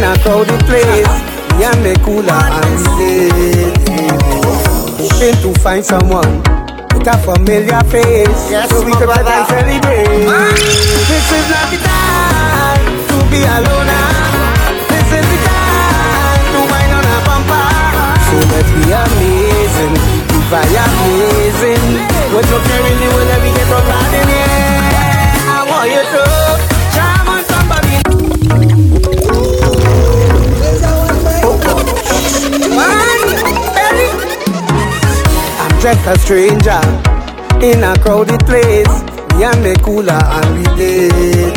just a stranger in a crowded place. Me and me cooler and related. Hoping to find someone with a familiar face, Yes, so we try brother. and celebrate. This is not the time to be alone. This is the time to wind on a bumper. So let's be amazing, be very amazing. What you caring the way that we get from in here? I want you to just a stranger in a crowded place. Me and me cooler and related.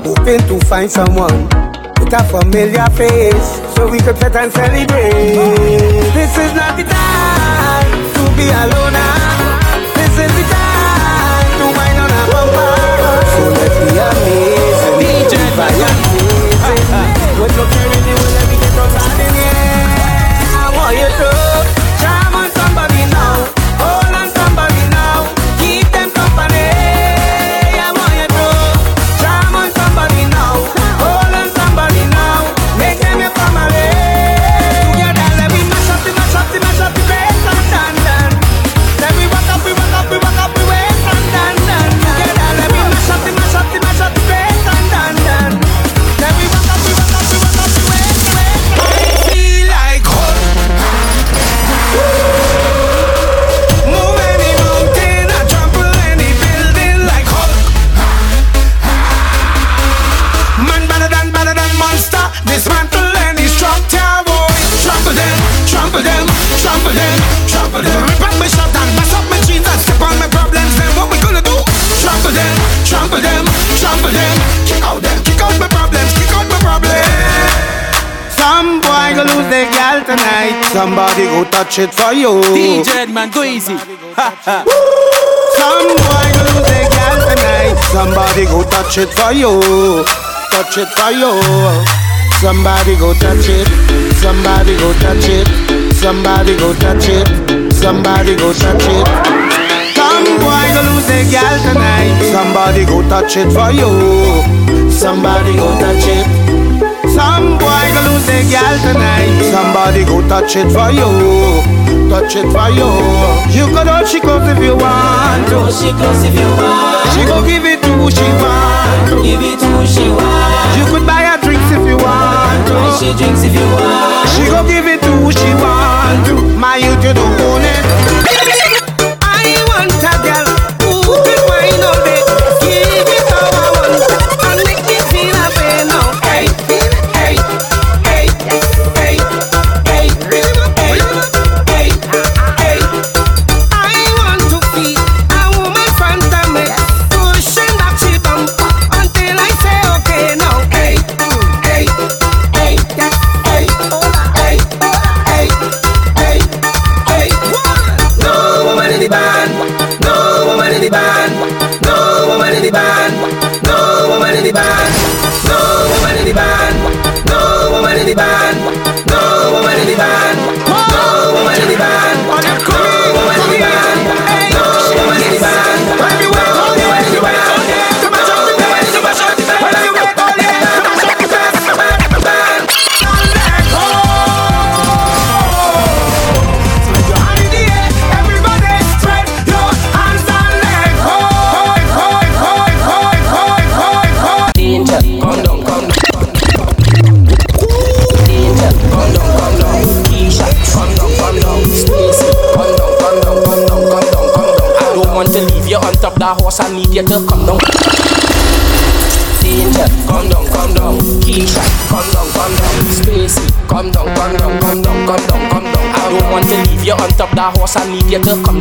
Hoping to find someone with a familiar face so we could sit and celebrate. This is not the time to be alone. This is the time to wind on a bumper. So let's be amazing. DJ amazing. What you carrying Somebody go touch it for you. DJ man, go easy. Some boy go lose their gal tonight. Somebody go touch it for you. Touch it for you. Somebody go touch it. Somebody go touch it. Somebody go touch it. Somebody go touch it. Some boy go lose their gal tonight. Somebody go touch it for you. Somebody go touch it. Some boy go lose their gal tonight. Somebody go touch it for you. Touch it for you. You could hold she close if you want to. She close if you want, She go give it to who she want to. give it to who she want. You could buy her drinks if you want Buy to. she drinks if you want. She go give it to who she want to. My youth, you don't own it.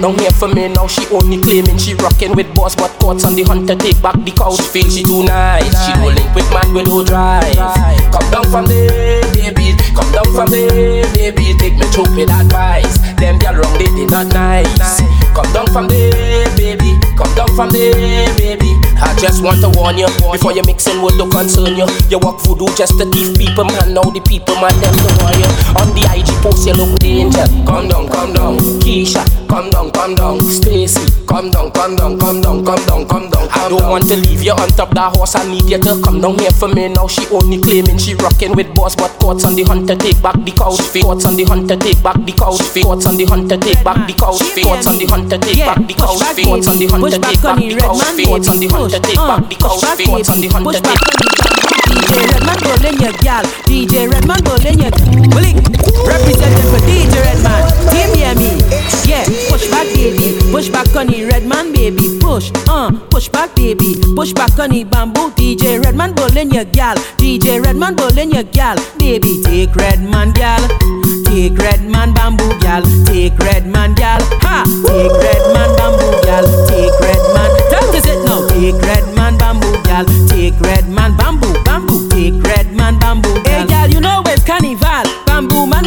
Down here for me now. She only claiming she rocking with boss, but courts on the hunt to take back the couch. Feel she too nice. She don't link with man with no drive. Come down from there, baby. Come down from there, baby. Take me through with advice. Them girl wrong, they they not nice. Come down from there, baby. Come down from there, baby. Just want to warn you before you mixing with the concern you. You walk voodoo just to tease people, man. Now the people, man, them to warn you. On the IG post, you look danger. Come down, come down. Keisha, come down, come down. Stacy, come down, come down, come down, come down, come down. I don't want to leave you on top that horse. I need you to come down here for me now. She only claiming she rocking with boss, but courts on the hunter take back the couch. Courts on the hunter take back the couch. Courts on the hunter take back the couch. Courts on the hunter take back the couch. Courts on the hunter take back the couch. Courts on the hunter take back the couch. Courts on the hunter take back the. DJ Redman rolling your gal. DJ Redman rolling your blink. Representing for DJ Redman. Team hear me. Yeah, push back baby. Push back on the Redman baby. Push, uh, push back baby. Push back on the bamboo. DJ Redman rolling your gal. DJ Redman rolling your gal. Baby, take Redman gal. Take Redman bamboo gal. Take Redman gal. Ha! Take Redman bamboo gal. Take Redman. That is it Take red man bamboo, gal. Take red man bamboo.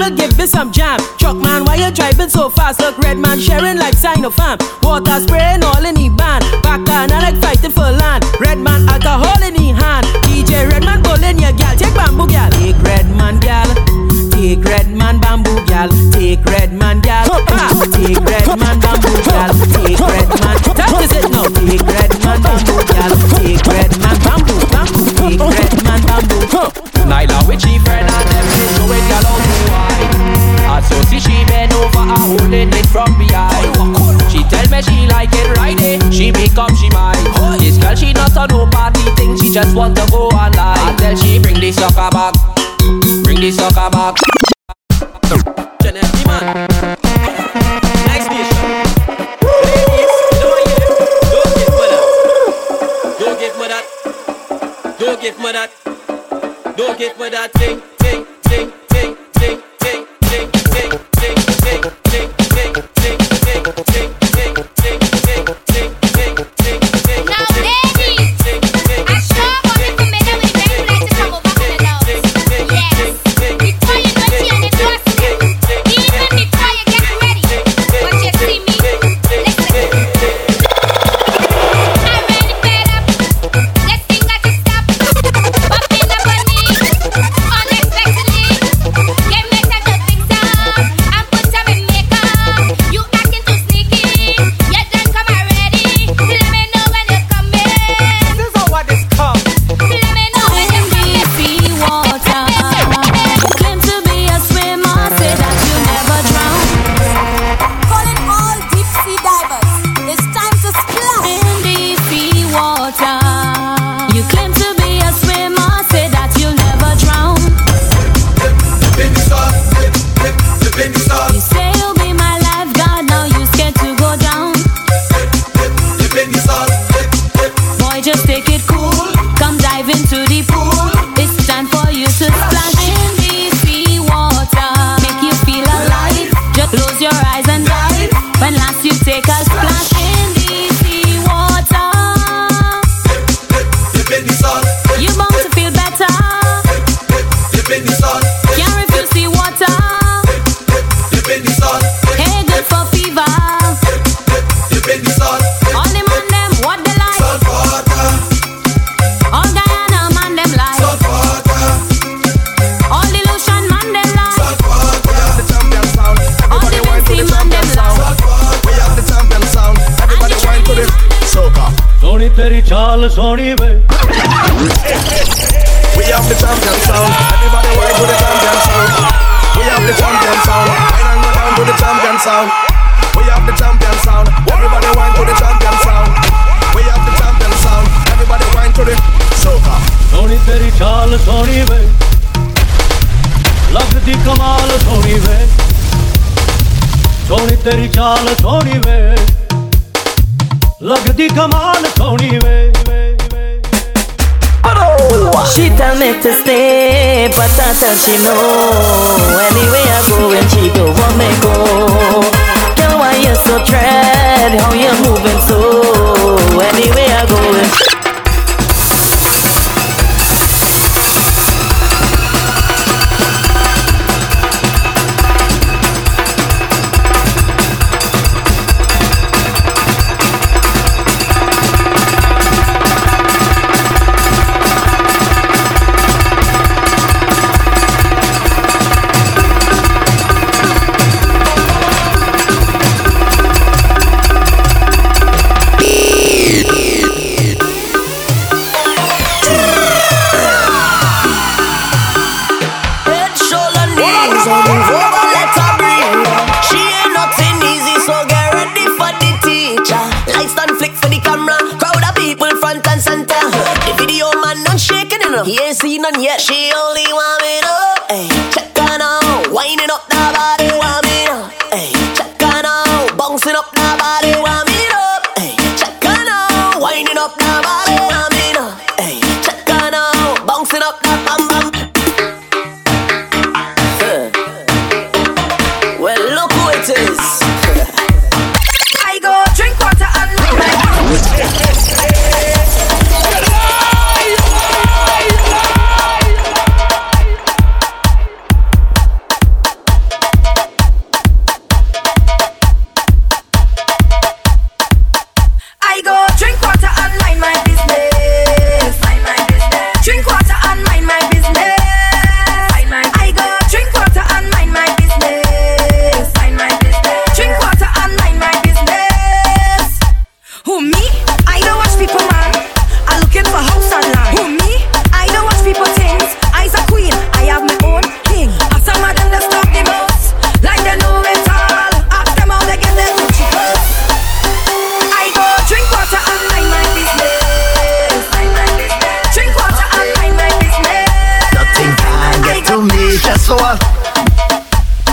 Man give me some jam. Truck man, why you driving so fast? Look, Redman sharing like sign of fam. Water spraying all in the band. Back down, I like fighting for land. Redman alcohol in the hand. DJ Redman bowling your gal. Take bamboo gal. Take Redman gal. Take Redman bamboo gal. Take Redman gal. Ha! Take Redman bamboo gal. Take Redman. That is it now. Take Redman bamboo gal. Take Redman bamboo bamboo. Take Redman bamboo. Nyla with she friend and them So see she bend over and holding it from behind She tell me she like it eh She make up she mind This girl she not a no party thing She just want to go online I tell she bring the sucker back Bring the sucker back Genevieve man. Next station. Don't? Don't give. Don't. Don't. Don't me that thing, thing, the sunny way. We have the champion sound. Everybody want to the champion sound. We have the champion sound. Wine and go down to the champion sound. We have the champion sound. Everybody want to the champion sound. We have the champion sound. Everybody want to the soca. Sony teri chal sony way. Love the kamal sony way. Sony teri chal she no. Anyway I go and she go. Just so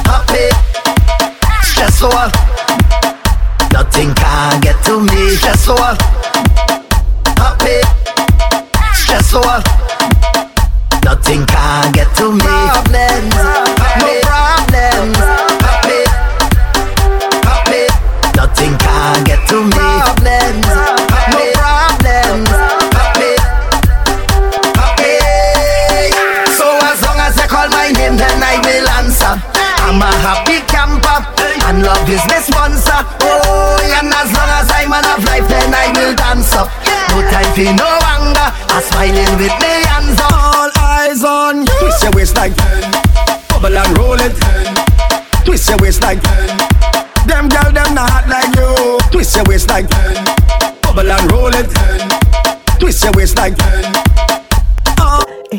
happy, just Nothing can get to me, No no anger, I'm smiling with me hands up. All eyes on you. Twist your waist like bubble and roll it. Twist your waist like them girl them not hot like you. Twist your waist like bubble and roll it. Twist your waist like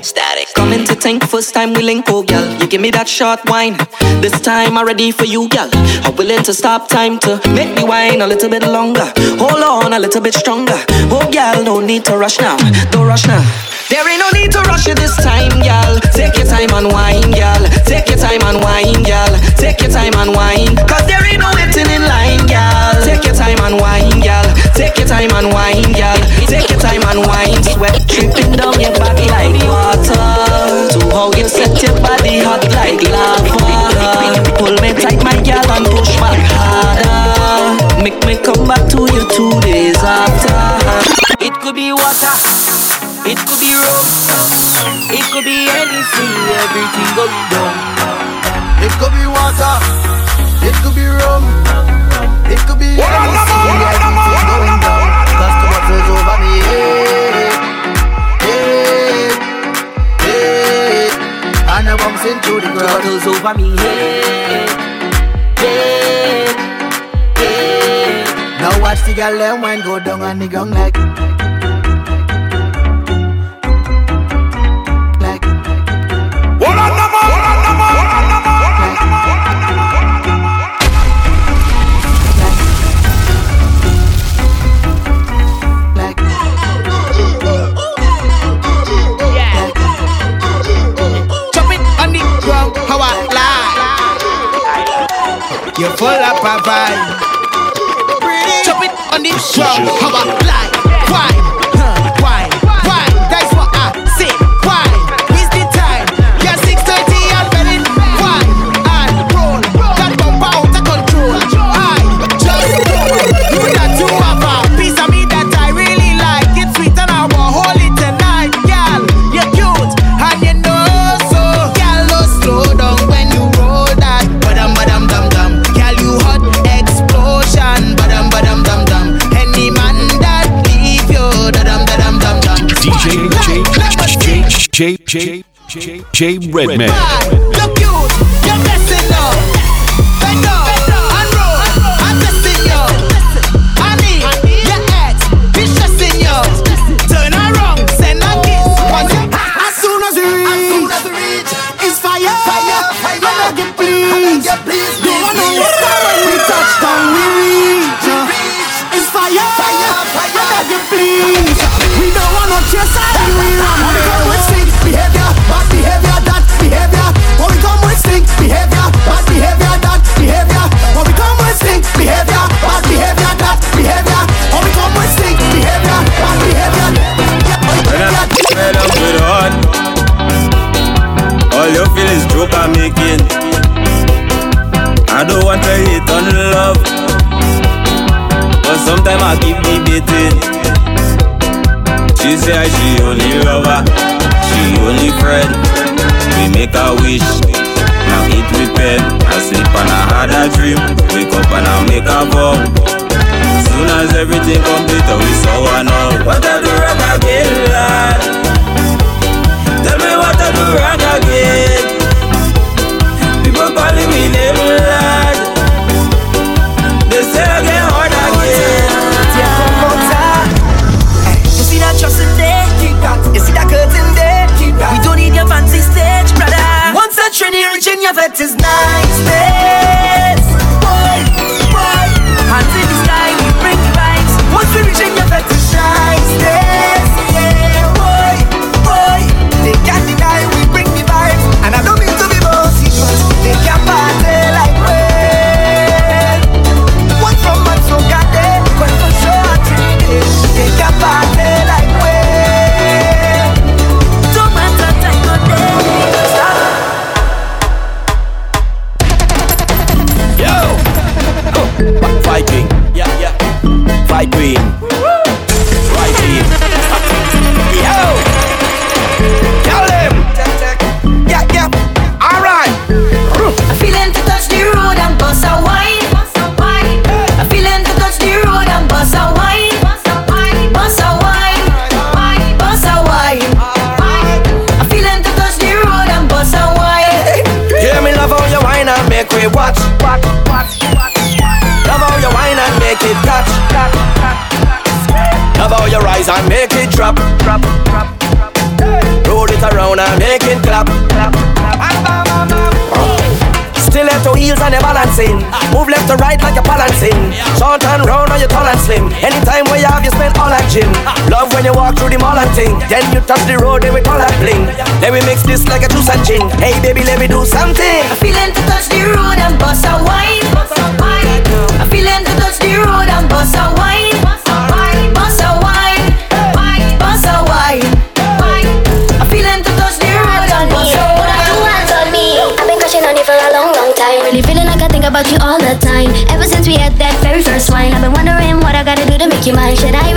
Static. Coming to think first time we link, oh girl. Give me that short wine. This time I'm ready for you, girl. I'm willing to stop time to make the wine a little bit longer. Hold on a little bit stronger. Oh girl, no need to rush now. Don't rush now. There ain't no need to rush it this time, girl. Take your time and wine, girl. Take your time and wine, girl. Take your time and wine. Cause there ain't no waiting in line, girl. Take your time and wine, girl. Take your time and wine, girl. Take your time and wine. Sweat dripping down your body like water. To how you set your body hot like lava. Pull me tight, my girl, and push back harder. Make me come back to you two days after. It could be water. It could be rum. It could be anything. Everything going down. It could be water, it could be rum, it could be anything, everything going down. And I'm bouncing to the ground. Bottles over me head. Head. Head. Now watch the girl them wine go down on the ground like full of vibe. Chop it on the ground, how I? Huh, Why? J J J J Redman. Say she only lover, she only friend. We make a wish, now eat we pen. I sleep and I had a dream, wake up and I make a vow. Soon as everything complete, oh, we saw one now. What I do your is nice, Move left to right like you're balancing. Short and round and you're tall and slim. Anytime where you have, you spend all that gym. Love when you walk through the mall and thing. Then you touch the road, then we call that bling. Then we mix this like a juice and gin. Hey baby, let me do something. Feeling to touch the road and bust a time. Ever since we had that very first wine, I've been wondering what I gotta do to make you mine. Should I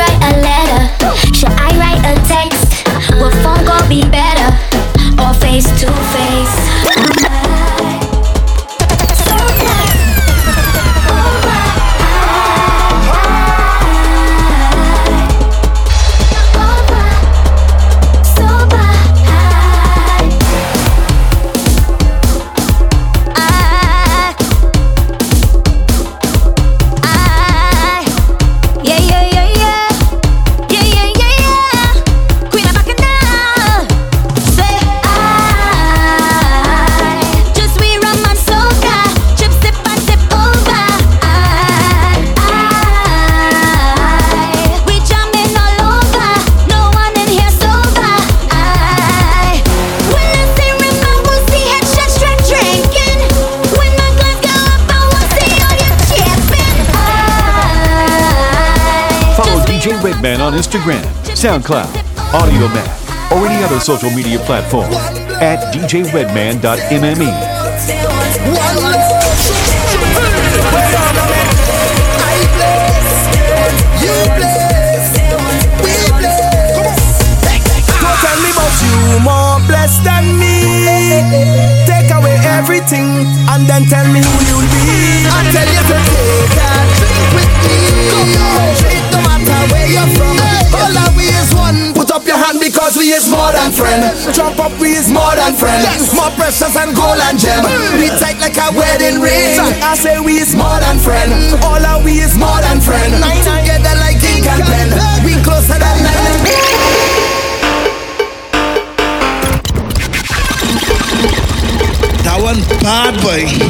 SoundCloud, Audiomack, or any other social media platform at djredman.mme. You more blessed than me. Take away everything and then tell me who you'll be. I tell you to your hand because we is more than friend. Jump up, we is more than friend. More precious than gold and gem. We tight like a wedding ring. I say we is more than friend. All that we is more than friend. Together like ink and pen. We closer than nine. That one bad boy.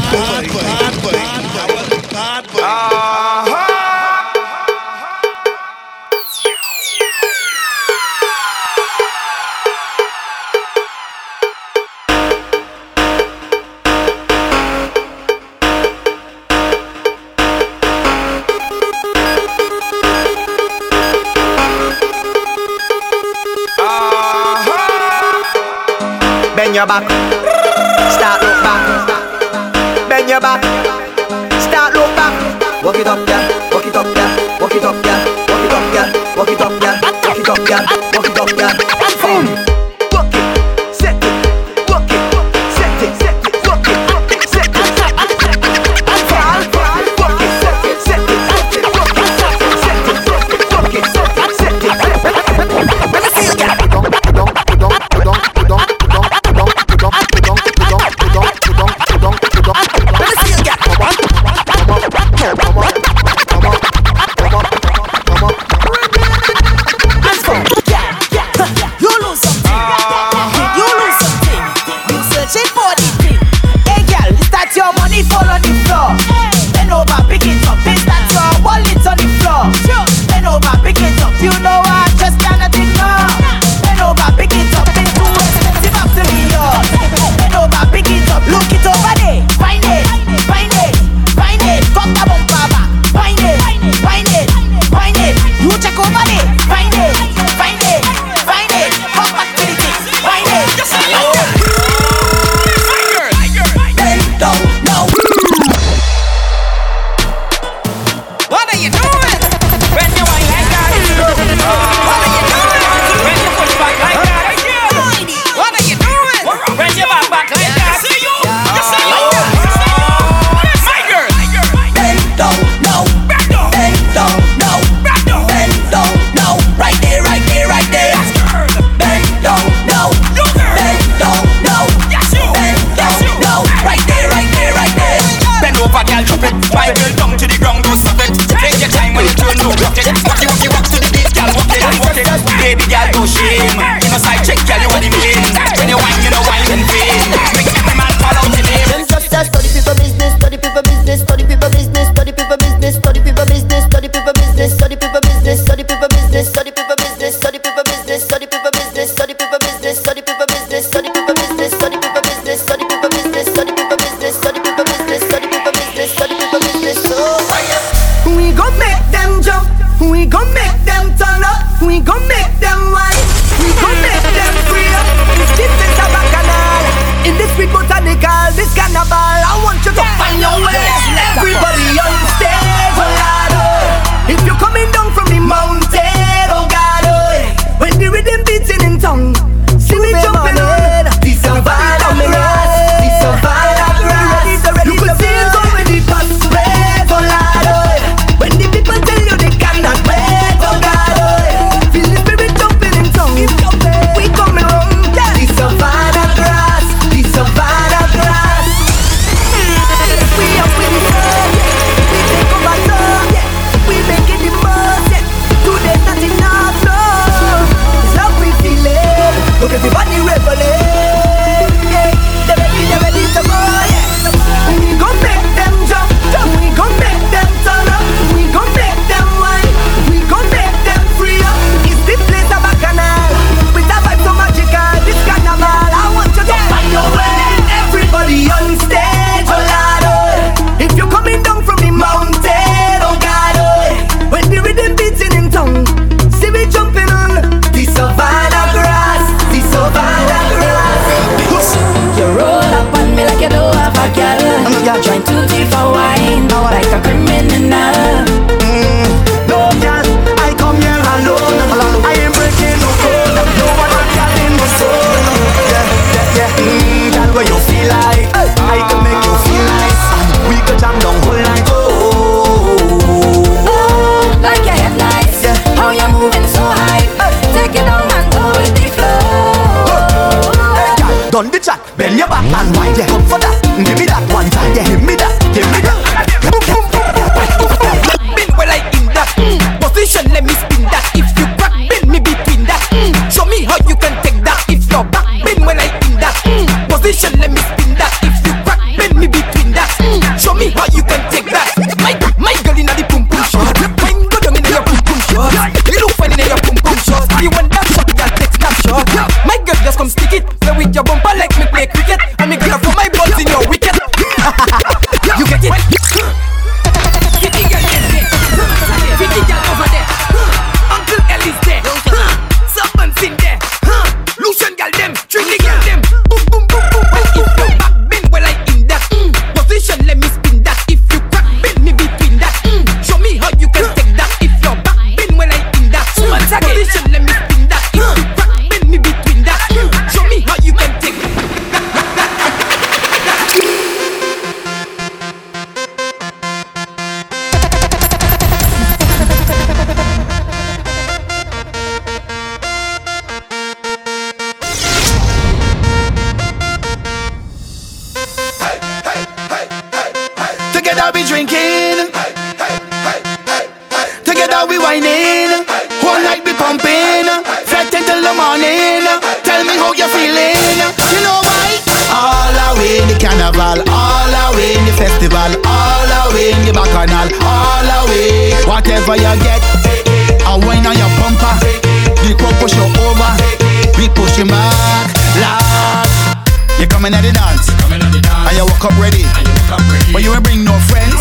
And you walk up ready. But you ain't bring no friends,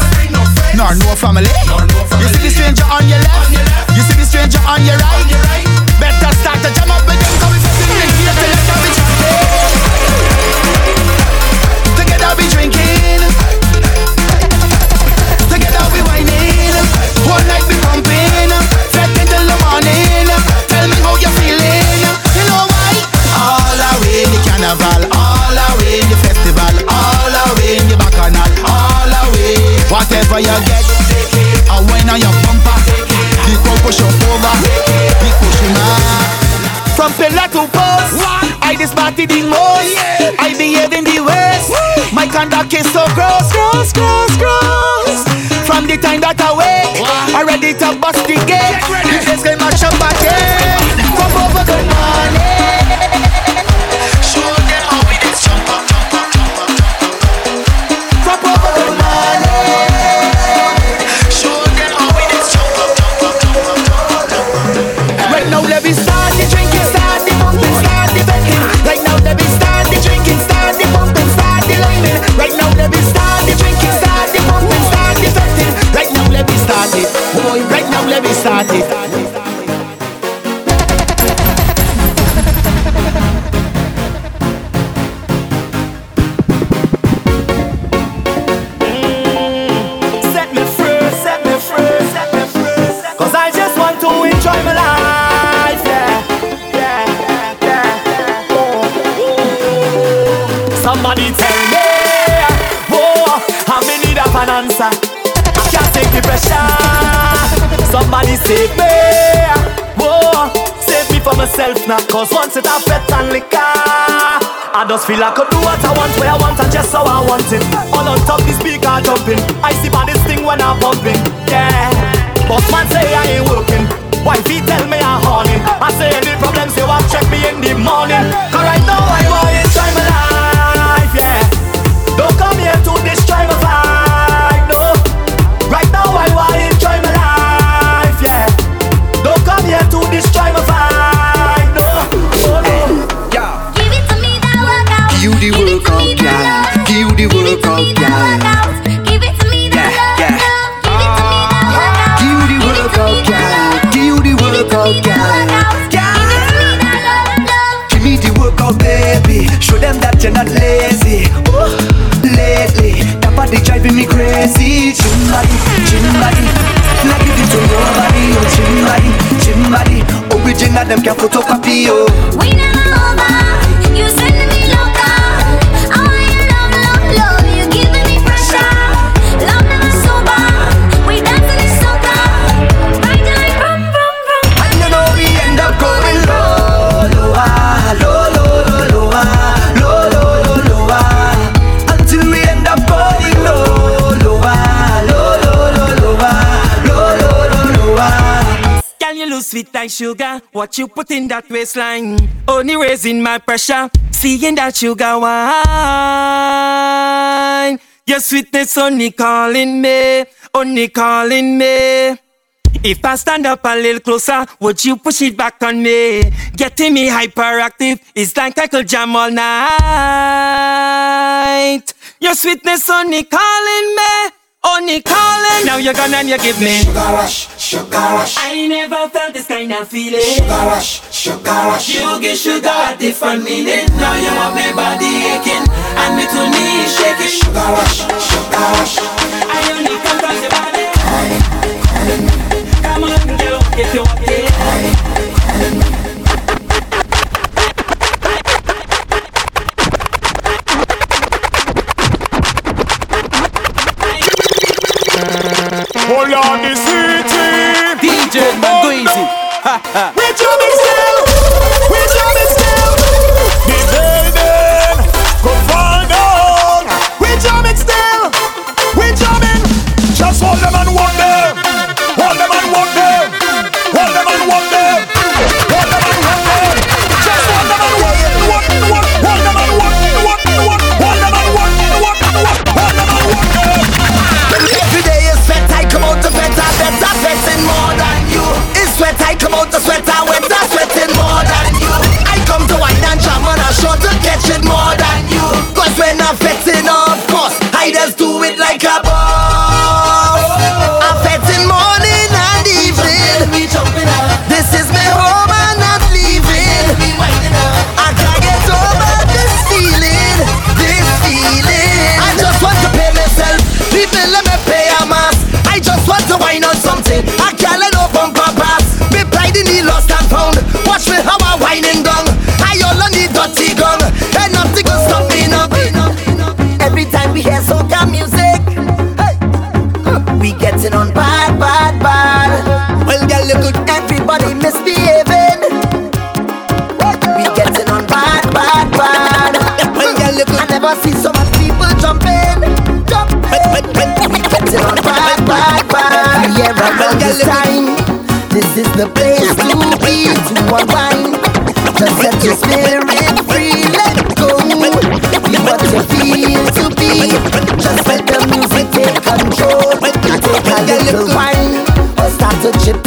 nor no family. You see the stranger on your left, you see the stranger on your right. Better start to jam up with them, come if you drink here till be Together we drinking, together we whining. One night we pumping, fretting till the morning. Tell me how you feeling. You know why? All away in the carnival, all away Whatever you get, a wine on your bumper. The crowd push you over, we pushing up. From pillar to post, I this the most. I behave in the worst. My conduct is so gross, gross, gross, gross. From the time that I wake, I ready to bust the gate. The place can mash up again. Come over, good morning. Yeah. Yeah, yeah, oh, oh. Somebody tell me, oh, I'm in need of an answer. Somebody save me, oh, save me from myself now. Cause once it affect and liquor. I just feel I could do what I want, where I want, and just how I want it. All on top, the speaker jumping. I see by this thing when I'm pumping. Yeah, boss man say I ain't working. Wifey tell me I'm horny. I say any problems, you want check me in the morning. Cause right now I want to enjoy my life, body, gym body. Not give it to nobody. Oh, gym body. Original, them can photocopy, oh. We never over. You sweet like sugar? What you put in that waistline? Only raising my pressure. Seeing that sugar wine. Your sweetness only calling me, only calling me. If I stand up a little closer, would you push it back on me? Getting me hyperactive, it's like I could jam all night. Your sweetness only calling me, only calling. Now you're gone and you give me sugar rush, sugar rush. I never felt this kind of feeling. Sugar rush, sugar rush. You give sugar a different meaning. Now you want me body aching and me to knees shaking. Sugar rush, sugar rush. I only come 'cause your body. Come on, girl, if you want it. Hold on the city. DJ. We jamming it like a this time. This is the place to be to unwind. Just set your spirit free, let go. Be what you feel to be. Just let the music take control. Take a little wine or start to chip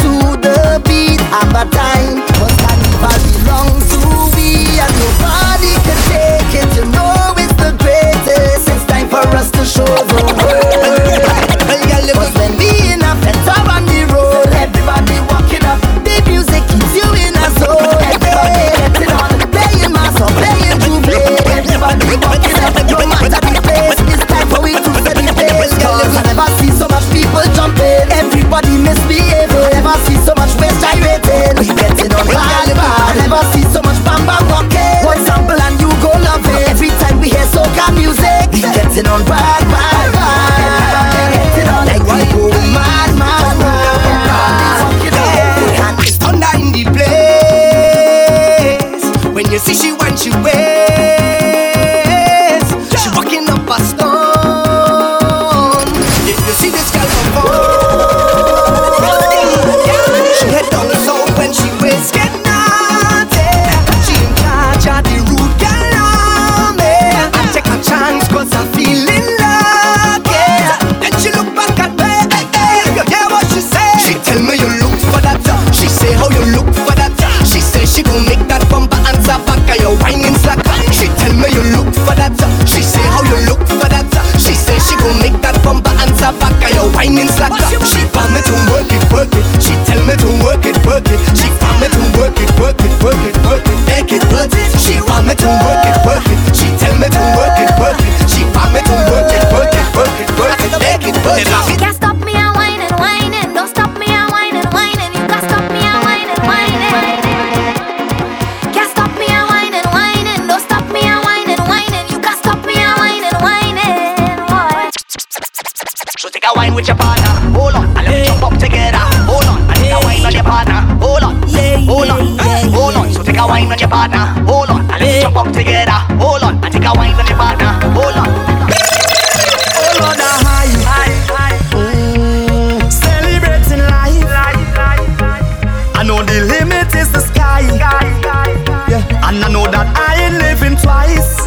limit is the sky. Yeah. And I know that I ain't living twice.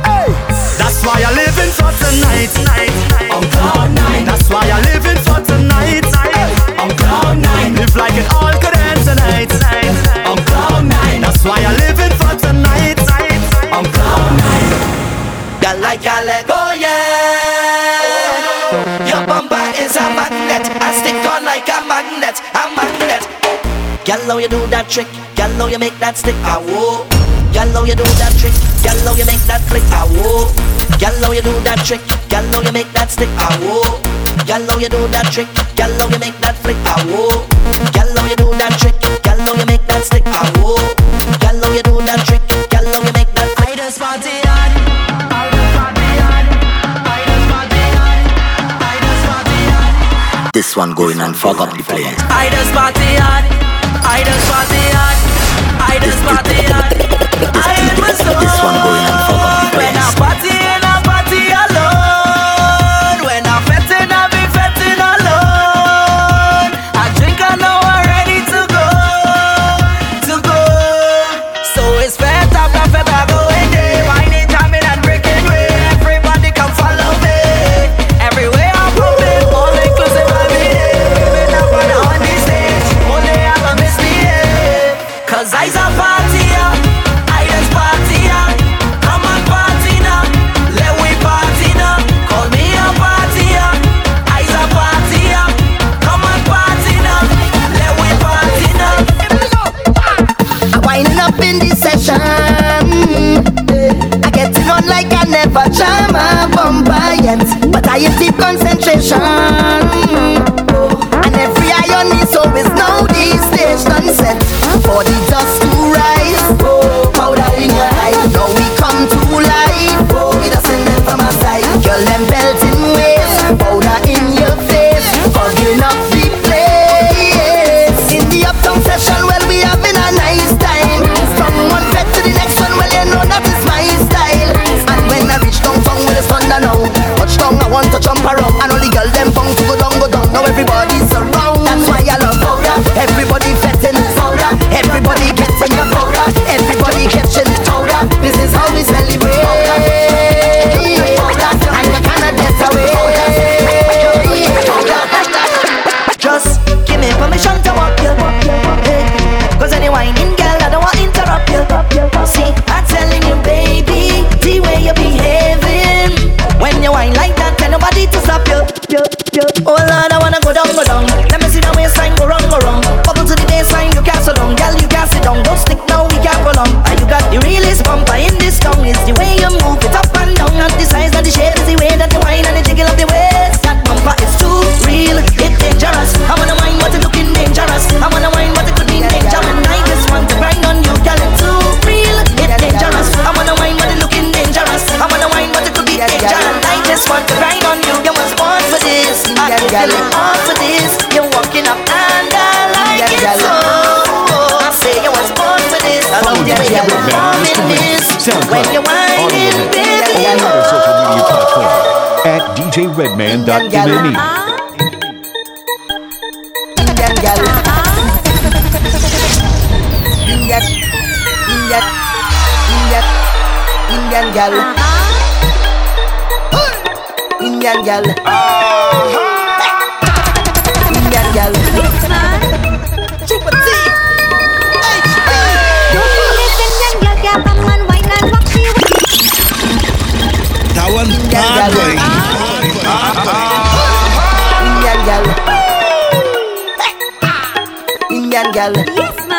Hey. That's why I'm living for tonight. On cloud nine. That's why I'm living for tonight. On cloud nine. Live like it all could end tonight. On cloud nine. That's why I'm living for tonight. On cloud nine. Yeah, like I let go, yeah. Your bumper is a magnet. I stick on like a magnet. A magnet. Yellow, you do that trick? Yellow, you make that stick? I whoa. Yellow, you do that trick? Yellow, you make that flick? I whoa. Yellow, you do that trick? Yellow, you make that stick? I whoa. Yellow, you do that trick? Yellow, you make that flick? I whoa. Yellow, you do that trick? Yellow, you make that stick? I whoa. Yellow, you do that trick? Yellow, you make that flick? I just party on. This one going on fog up the place. I just party on. Idols idols, idols, art, idols for the art. This one going on for Society concentration? just want to ride on you. You must for this. I hope you for this. You're walking up and I like it so. I say you was born for this. I love the you're performing this. When you're whining, baby, oh. at djredman.me. Indian gal, Indian gal, Indian gal. Indian girl. Uh-huh. Indian girl. Yes, man. Super T. That one bad boy. Indian girl. Indian girl. Yes,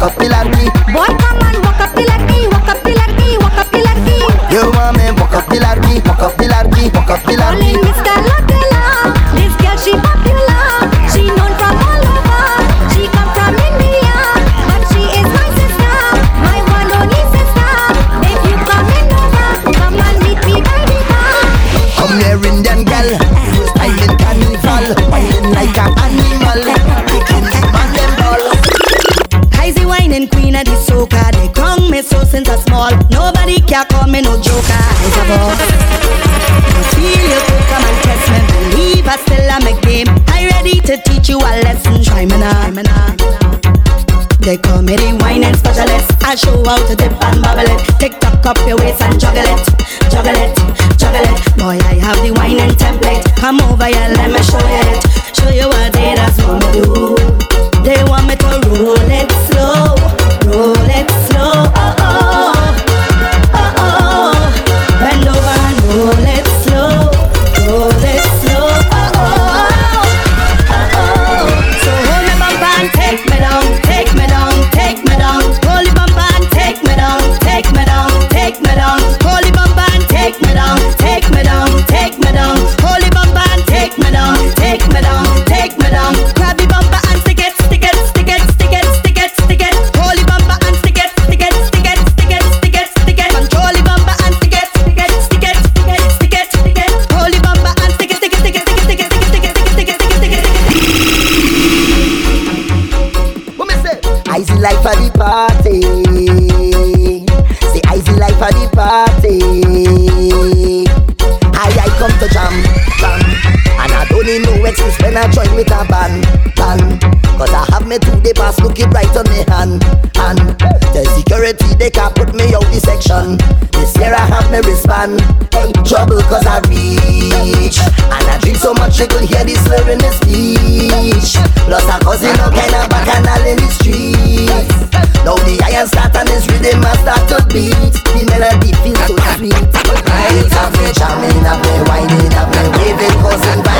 waka pilarki. Boy, come on, waka pilarki, waka pilarki, waka pilarki. Yo, mami, waka pilarki, waka pilarki, waka pilarki. They call me the wine and specialist. I show out the dip and bubble it. Tick tock up your party. I, I come to jam. And I don't need no excuse when I join with a band, band. Cause I have me two day pass looking right on me hand, hand. The security they can't put me out the section. This year I have me wristband Hey, trouble cause I reach. And I drink so much you could hear the slur in the speech. Plus I causing all kind of bacchanal in the streets. Now the iron start and this rhythm I start to beat. The melody feels so sweet. Right up me jamming up me winding up me waving cause I'm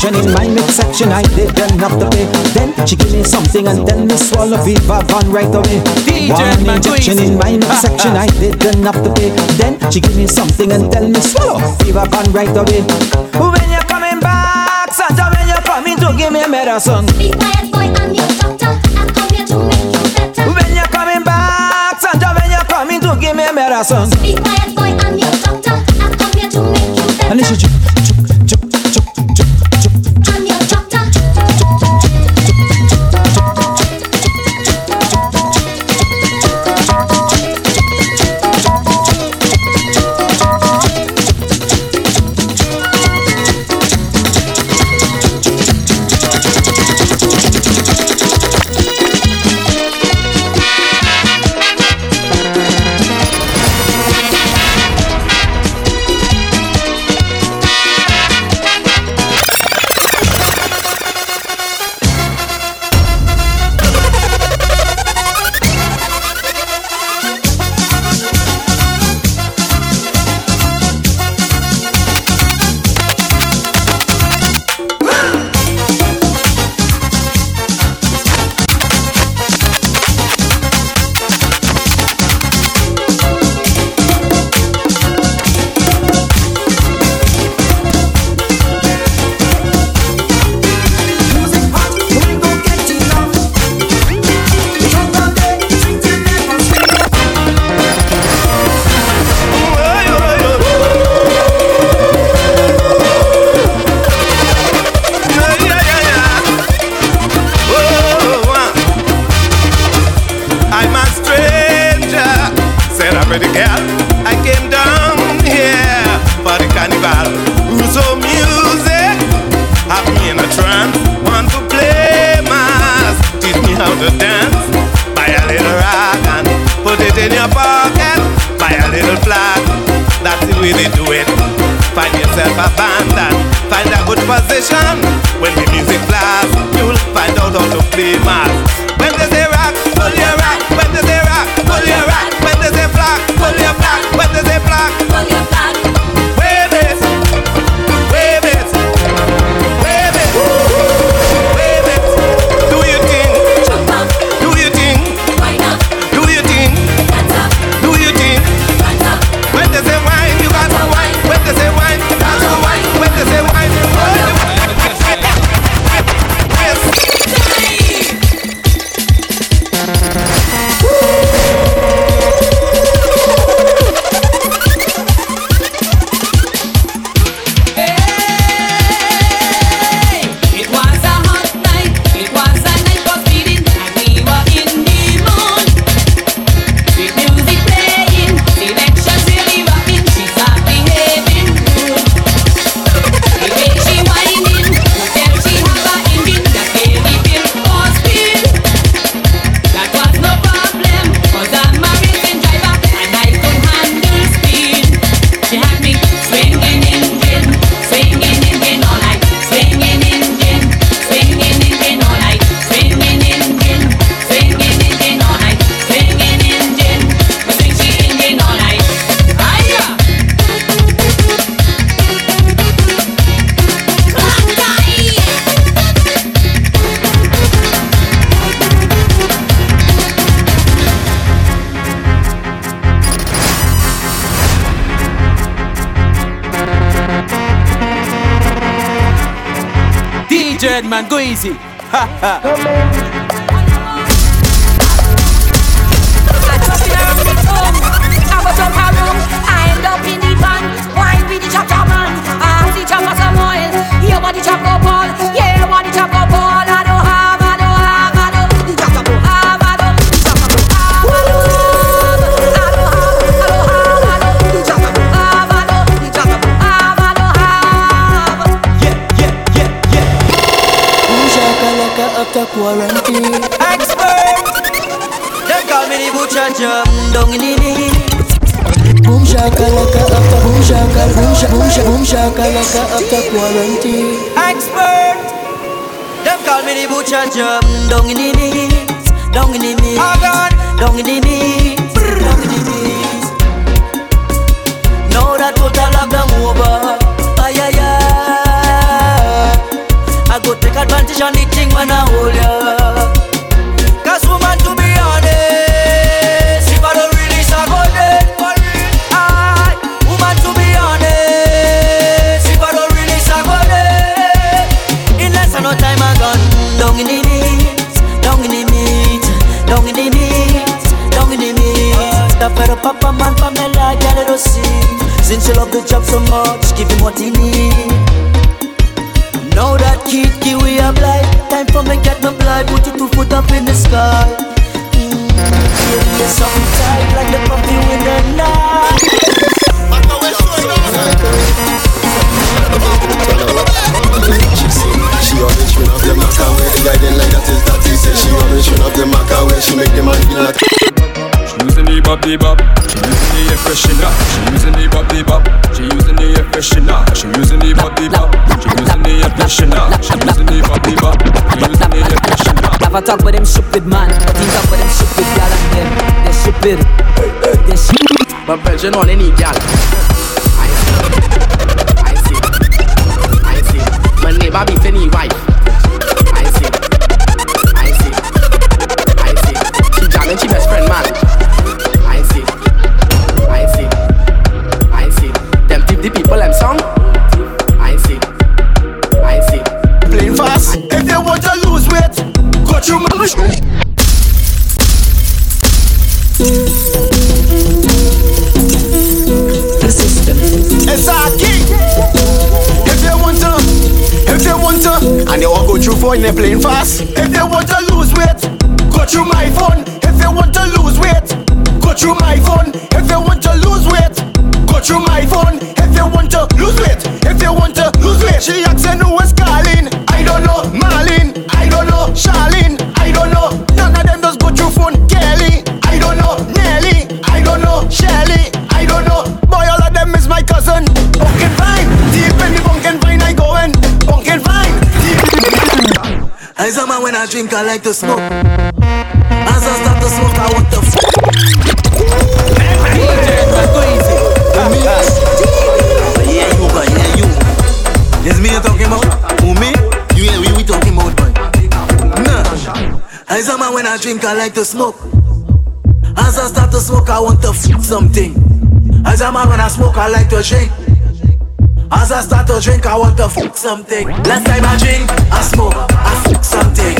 section in my midsection. I didn't have to pay. Then she give me something and tell me swallow Viva Van right away. DJ One injection in my midsection. I didn't have to pay. Then she give me something and tell me swallow Viva Van right away. When you're coming back, Santa, when you're coming to give me medicine. Be quiet, boy, I'm your doctor. I come here to make you better. When you're coming back, Santa, when you're coming to give me medicine. Be quiet, boy, I'm your doctor. I come here to make you better. And she easy. Ha ha. quarantine. Expert, they call me the butcher jam down in the knee. Boom shakalaka after boom shakal boom shak boom shak boom shakalaka after quarantine. Expert, they call me the butcher jam down in the knee, down in the knee, oh God, down in the knee, down in the knee. Now that total lockdown over. advantage on the thing when I hold you. Cause woman, to be honest, if I don't release, I go dead. I, woman, to be honest, if I don't release, I go dead. In less than no time, I gone down in the meat, down in the meat, down in the meat, down in the meat. The fed papa man from the light, I don't see. Since you love the job so much, give him what he need. Now that kid, give we a blind. Time for me get my blind, put your two foot up in the sky. Give me something tight like the puppy the. She always then like that is that say She always she make the feel like the bop the bop, she using the air freshener. She using the bop the bop, she using the air freshener. She using the bop the bop, she using the air freshener. She using the bop the bop, she using the air freshener. Never talk with them stupid man. Think talk with them stupid gal and them. They stupid. They stupid. But Belgian on any gal. I see. I see. I see. My neighbor beat any wife. I drink, I like to smoke. As I start to smoke, I want to f- Yeah, me you talking about? Who me? You yeah, we, we talking about, boy. Nah. As a man when I drink, I like to smoke. As I start to smoke, I want to f- something. As a man when I smoke, I like to drink. As I start to drink, I want to fuck something. Last time I drink, I smoke, I fuck something.